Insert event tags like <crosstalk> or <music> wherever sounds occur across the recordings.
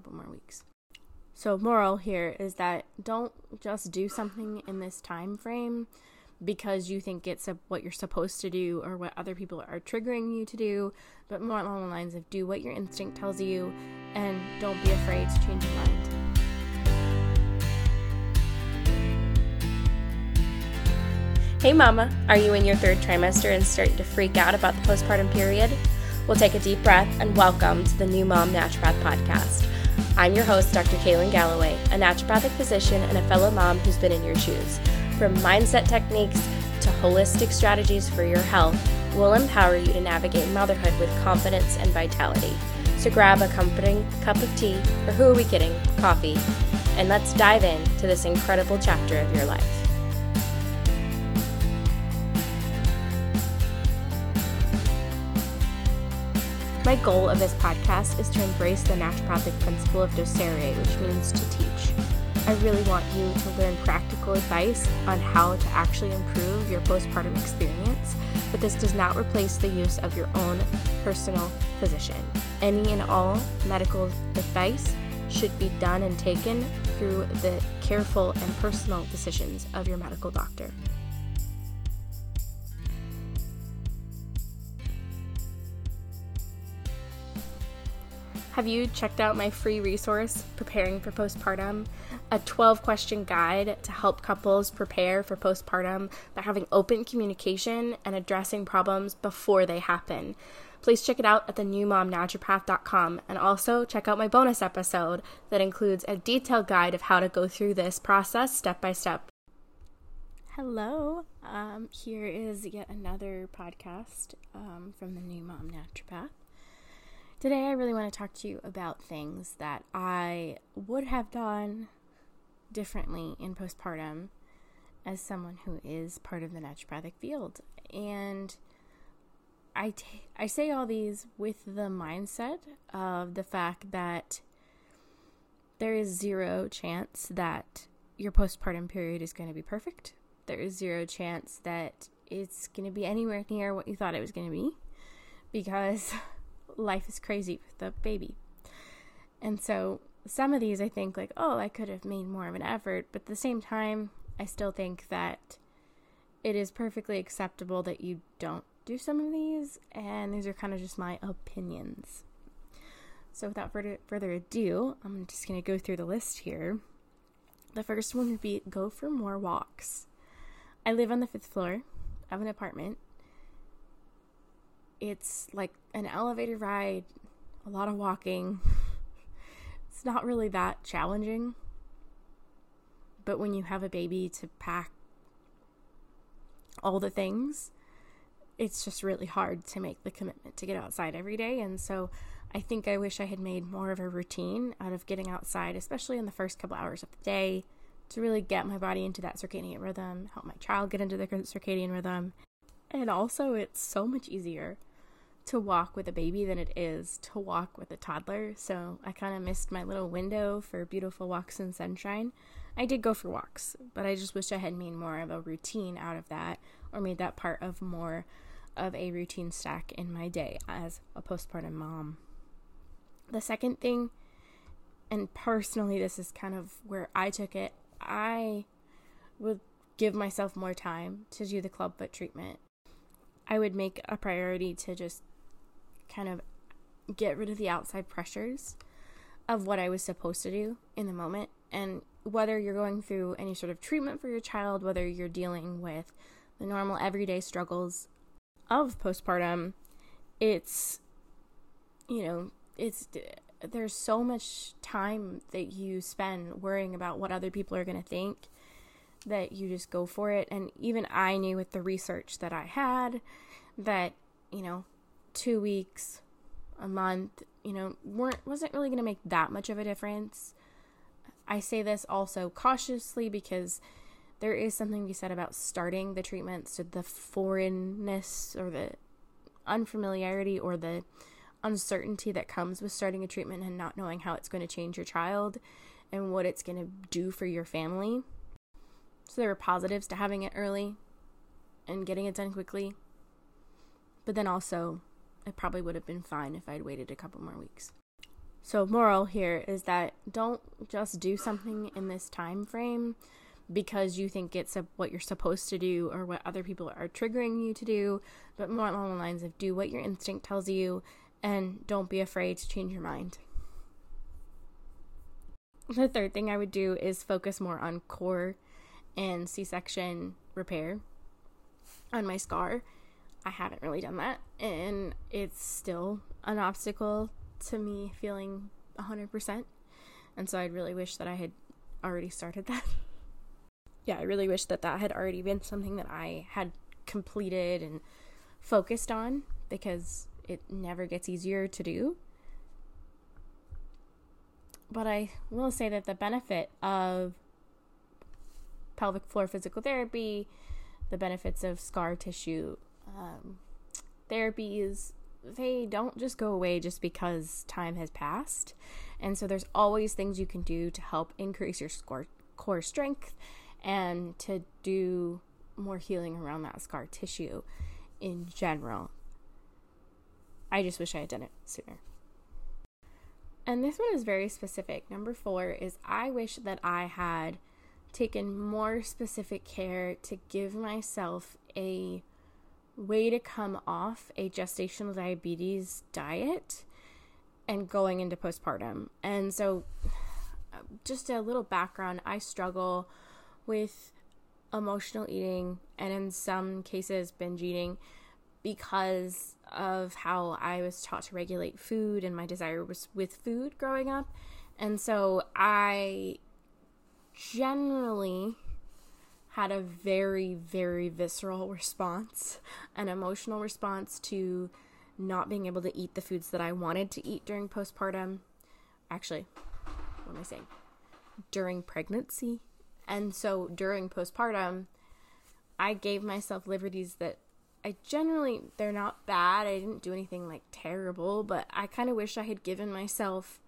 couple more weeks. So, moral here is that don't just do something in this time frame because you think it's a, what you're supposed to do or what other people are triggering you to do, but more along the lines of do what your instinct tells you and don't be afraid to change your mind. Hey, Mama, are you in your third trimester and starting to freak out about the postpartum period? We'll take a deep breath and welcome to the New Mom Naturopath Podcast. I'm your host, Dr. Kaylin Galloway, a naturopathic physician and a fellow mom who's been in your shoes. From mindset techniques to holistic strategies for your health, we'll empower you to navigate motherhood with confidence and vitality. So grab a comforting cup of tea, or who are we kidding, coffee, and let's dive in to this incredible chapter of your life. My goal of this podcast is to embrace the naturopathic principle of docere, which means to teach. I really want you to learn practical advice on how to actually improve your postpartum experience, but this does not replace the use of your own personal physician. Any and all medical advice should be done and taken through the careful and personal decisions of your medical doctor. Have you checked out my free resource, Preparing for Postpartum? A 12 question guide to help couples prepare for postpartum by having open communication and addressing problems before they happen. Please check it out at thenewmomnaturopath.com and also check out my bonus episode that includes a detailed guide of how to go through this process step by step. Hello, um, here is yet another podcast um, from the New Mom Naturopath. Today, I really want to talk to you about things that I would have done differently in postpartum as someone who is part of the naturopathic field. And I, t- I say all these with the mindset of the fact that there is zero chance that your postpartum period is going to be perfect. There is zero chance that it's going to be anywhere near what you thought it was going to be because <laughs> life is crazy with the baby. And so some of these I think like, oh, I could have made more of an effort, but at the same time, I still think that it is perfectly acceptable that you don't do some of these, and these are kind of just my opinions. So without further, further ado, I'm just going to go through the list here. The first one would be go for more walks. I live on the fifth floor of an apartment, it's like an elevator ride, a lot of walking. <laughs> it's not really that challenging. But when you have a baby to pack all the things, it's just really hard to make the commitment to get outside every day. And so I think I wish I had made more of a routine out of getting outside, especially in the first couple hours of the day, to really get my body into that circadian rhythm, help my child get into the circadian rhythm. And also, it's so much easier to walk with a baby than it is to walk with a toddler. So I kind of missed my little window for beautiful walks in sunshine. I did go for walks, but I just wish I had made more of a routine out of that or made that part of more of a routine stack in my day as a postpartum mom. The second thing, and personally, this is kind of where I took it, I would give myself more time to do the clubfoot treatment. I would make a priority to just kind of get rid of the outside pressures of what I was supposed to do in the moment. And whether you're going through any sort of treatment for your child, whether you're dealing with the normal everyday struggles of postpartum, it's, you know, it's, there's so much time that you spend worrying about what other people are going to think that you just go for it. And even I knew with the research that I had that, you know, two weeks, a month, you know, weren't wasn't really going to make that much of a difference. I say this also cautiously because there is something to be said about starting the treatment, so the foreignness or the unfamiliarity or the uncertainty that comes with starting a treatment and not knowing how it's going to change your child and what it's going to do for your family. So there are positives to having it early and getting it done quickly. But then also it probably would have been fine if I'd waited a couple more weeks. So, moral here is that don't just do something in this time frame because you think it's a, what you're supposed to do or what other people are triggering you to do, but more along the lines of do what your instinct tells you and don't be afraid to change your mind. The third thing I would do is focus more on core and C section repair on my scar. I haven't really done that, and it's still an obstacle to me feeling 100%. And so I'd really wish that I had already started that. <laughs> yeah, I really wish that that had already been something that I had completed and focused on because it never gets easier to do. But I will say that the benefit of pelvic floor physical therapy, the benefits of scar tissue um, therapies, they don't just go away just because time has passed. And so there's always things you can do to help increase your score, core strength and to do more healing around that scar tissue in general. I just wish I had done it sooner. And this one is very specific. Number four is I wish that I had taken more specific care to give myself a way to come off a gestational diabetes diet and going into postpartum. And so, just a little background I struggle with emotional eating and, in some cases, binge eating because of how I was taught to regulate food and my desire was with food growing up. And so, I generally had a very, very visceral response, an emotional response to not being able to eat the foods that I wanted to eat during postpartum. Actually, what am I saying? During pregnancy. And so during postpartum, I gave myself liberties that I generally, they're not bad. I didn't do anything like terrible, but I kind of wish I had given myself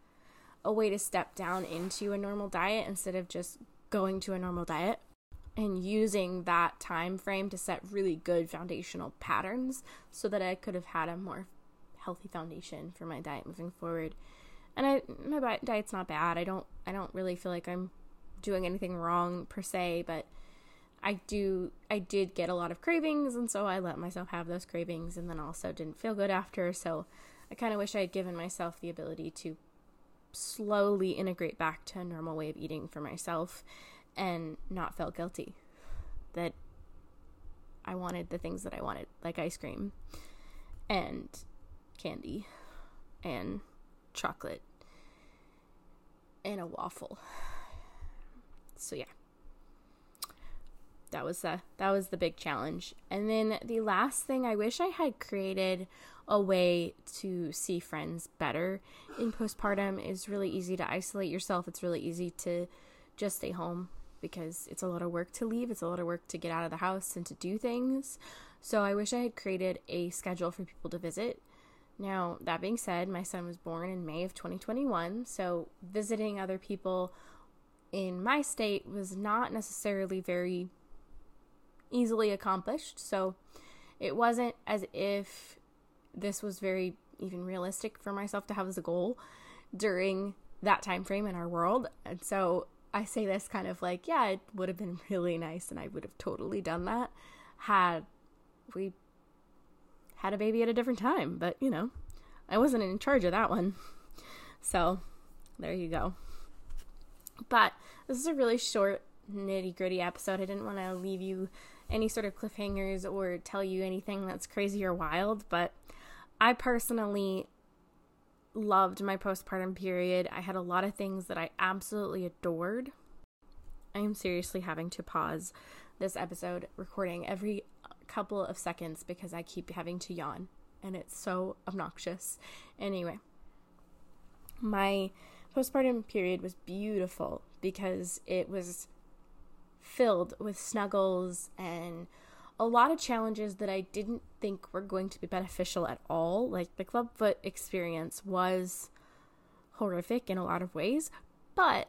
a way to step down into a normal diet instead of just going to a normal diet and using that time frame to set really good foundational patterns so that I could have had a more healthy foundation for my diet moving forward. And I my diet's not bad. I don't I don't really feel like I'm doing anything wrong per se, but I do I did get a lot of cravings and so I let myself have those cravings and then also didn't feel good after, so I kind of wish I had given myself the ability to slowly integrate back to a normal way of eating for myself and not felt guilty that I wanted the things that I wanted, like ice cream and candy and chocolate and a waffle. So yeah. That was the that was the big challenge. And then the last thing I wish I had created a way to see friends better in postpartum is really easy to isolate yourself. It's really easy to just stay home because it's a lot of work to leave, it's a lot of work to get out of the house and to do things. So I wish I had created a schedule for people to visit. Now, that being said, my son was born in May of 2021, so visiting other people in my state was not necessarily very easily accomplished. So it wasn't as if this was very even realistic for myself to have as a goal during that time frame in our world. And so I say this kind of like, yeah, it would have been really nice and I would have totally done that had we had a baby at a different time. But, you know, I wasn't in charge of that one. <laughs> So, there you go. But this is a really short, nitty gritty episode. I didn't want to leave you any sort of cliffhangers or tell you anything that's crazy or wild, but I personally loved my postpartum period. I had a lot of things that I absolutely adored. I am seriously having to pause this episode recording every couple of seconds because I keep having to yawn and it's so obnoxious. Anyway, my postpartum period was beautiful because it was filled with snuggles and a lot of challenges that I didn't think were going to be beneficial at all. Like the clubfoot experience was horrific in a lot of ways, but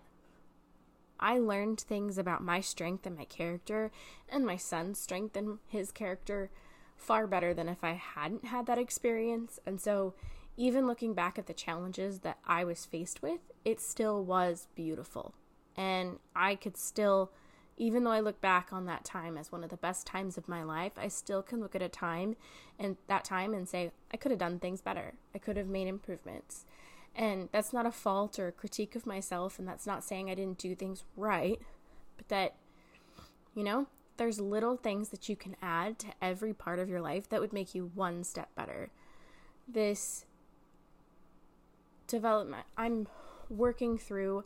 I learned things about my strength and my character and my son's strength and his character far better than if I hadn't had that experience. And so even looking back at the challenges that I was faced with, it still was beautiful. And I could still, even though I look back on that time as one of the best times of my life, I still can look at a time and that time and say, I could have done things better. I could have made improvements. And that's not a fault or a critique of myself, and that's not saying I didn't do things right, but that, you know, there's little things that you can add to every part of your life that would make you one step better. This development, I'm working through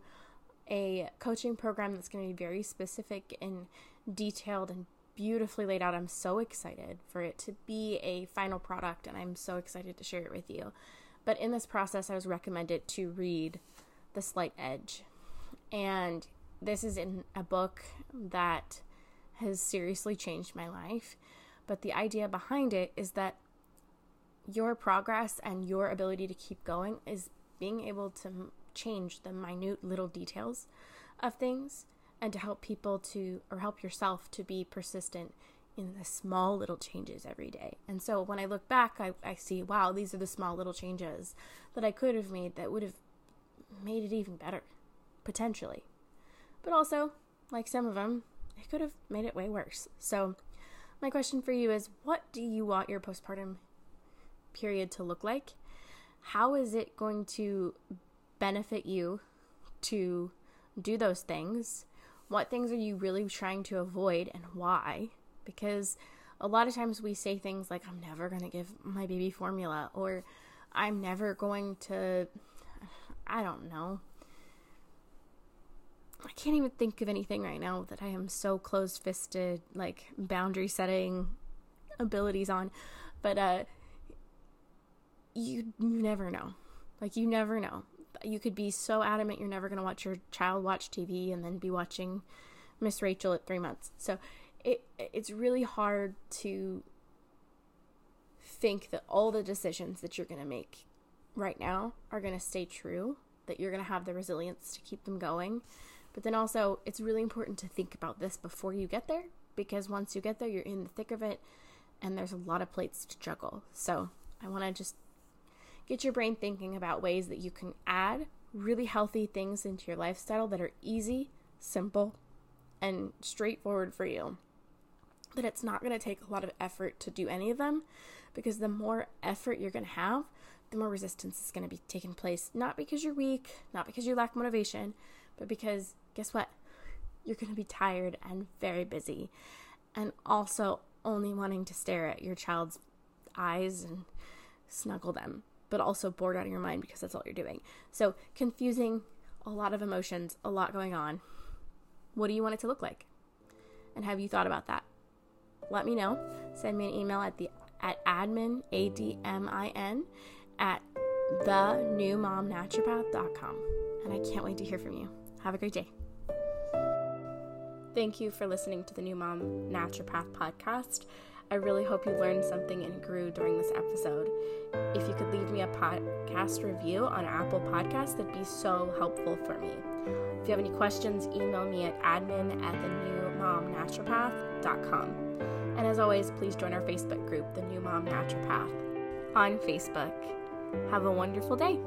a coaching program that's going to be very specific and detailed and beautifully laid out. I'm so excited for it to be a final product, and I'm so excited to share it with you. But in this process, I was recommended to read The Slight Edge. And this is in a book that has seriously changed my life. But the idea behind it is that your progress and your ability to keep going is being able to change the minute little details of things and to help people to, or help yourself to be persistent in the small little changes every day. And so when I look back, I, I see, wow, these are the small little changes that I could have made that would have made it even better, potentially. But also, like some of them, it could have made it way worse. So, my question for you is what do you want your postpartum period to look like? How is it going to benefit you to do those things? What things are you really trying to avoid and why? because a lot of times we say things like, I'm never going to give my baby formula, or I'm never going to, I don't know. I can't even think of anything right now that I am so closed fisted, like boundary setting abilities on. But uh, you, you never know. Like, you never know. You could be so adamant you're never going to watch your child watch TV and then be watching Miss Rachel at three months. So it it's really hard to think that all the decisions that you're going to make right now are going to stay true, that you're going to have the resilience to keep them going. But then also, it's really important to think about this before you get there because once you get there, you're in the thick of it and there's a lot of plates to juggle. So, I want to just get your brain thinking about ways that you can add really healthy things into your lifestyle that are easy, simple, and straightforward for you that it's not going to take a lot of effort to do any of them because the more effort you're going to have, the more resistance is going to be taking place. Not because you're weak, not because you lack motivation, but because guess what? You're going to be tired and very busy. And also only wanting to stare at your child's eyes and snuggle them, but also bored out of your mind because that's all you're doing. So, confusing, a lot of emotions, a lot going on. What do you want it to look like? And have you thought about that? let me know. Send me an email at the at admin a d m i n at the new mom naturopath.com. And I can't wait to hear from you. Have a great day. Thank you for listening to the New Mom Naturopath podcast. I really hope you learned something and grew during this episode. If you could leave me a podcast review on Apple Podcasts, that'd be so helpful for me. If you have any questions, email me at admin at the new mom naturopath.com. And as always, please join our Facebook group, The New Mom Naturopath, on Facebook. Have a wonderful day.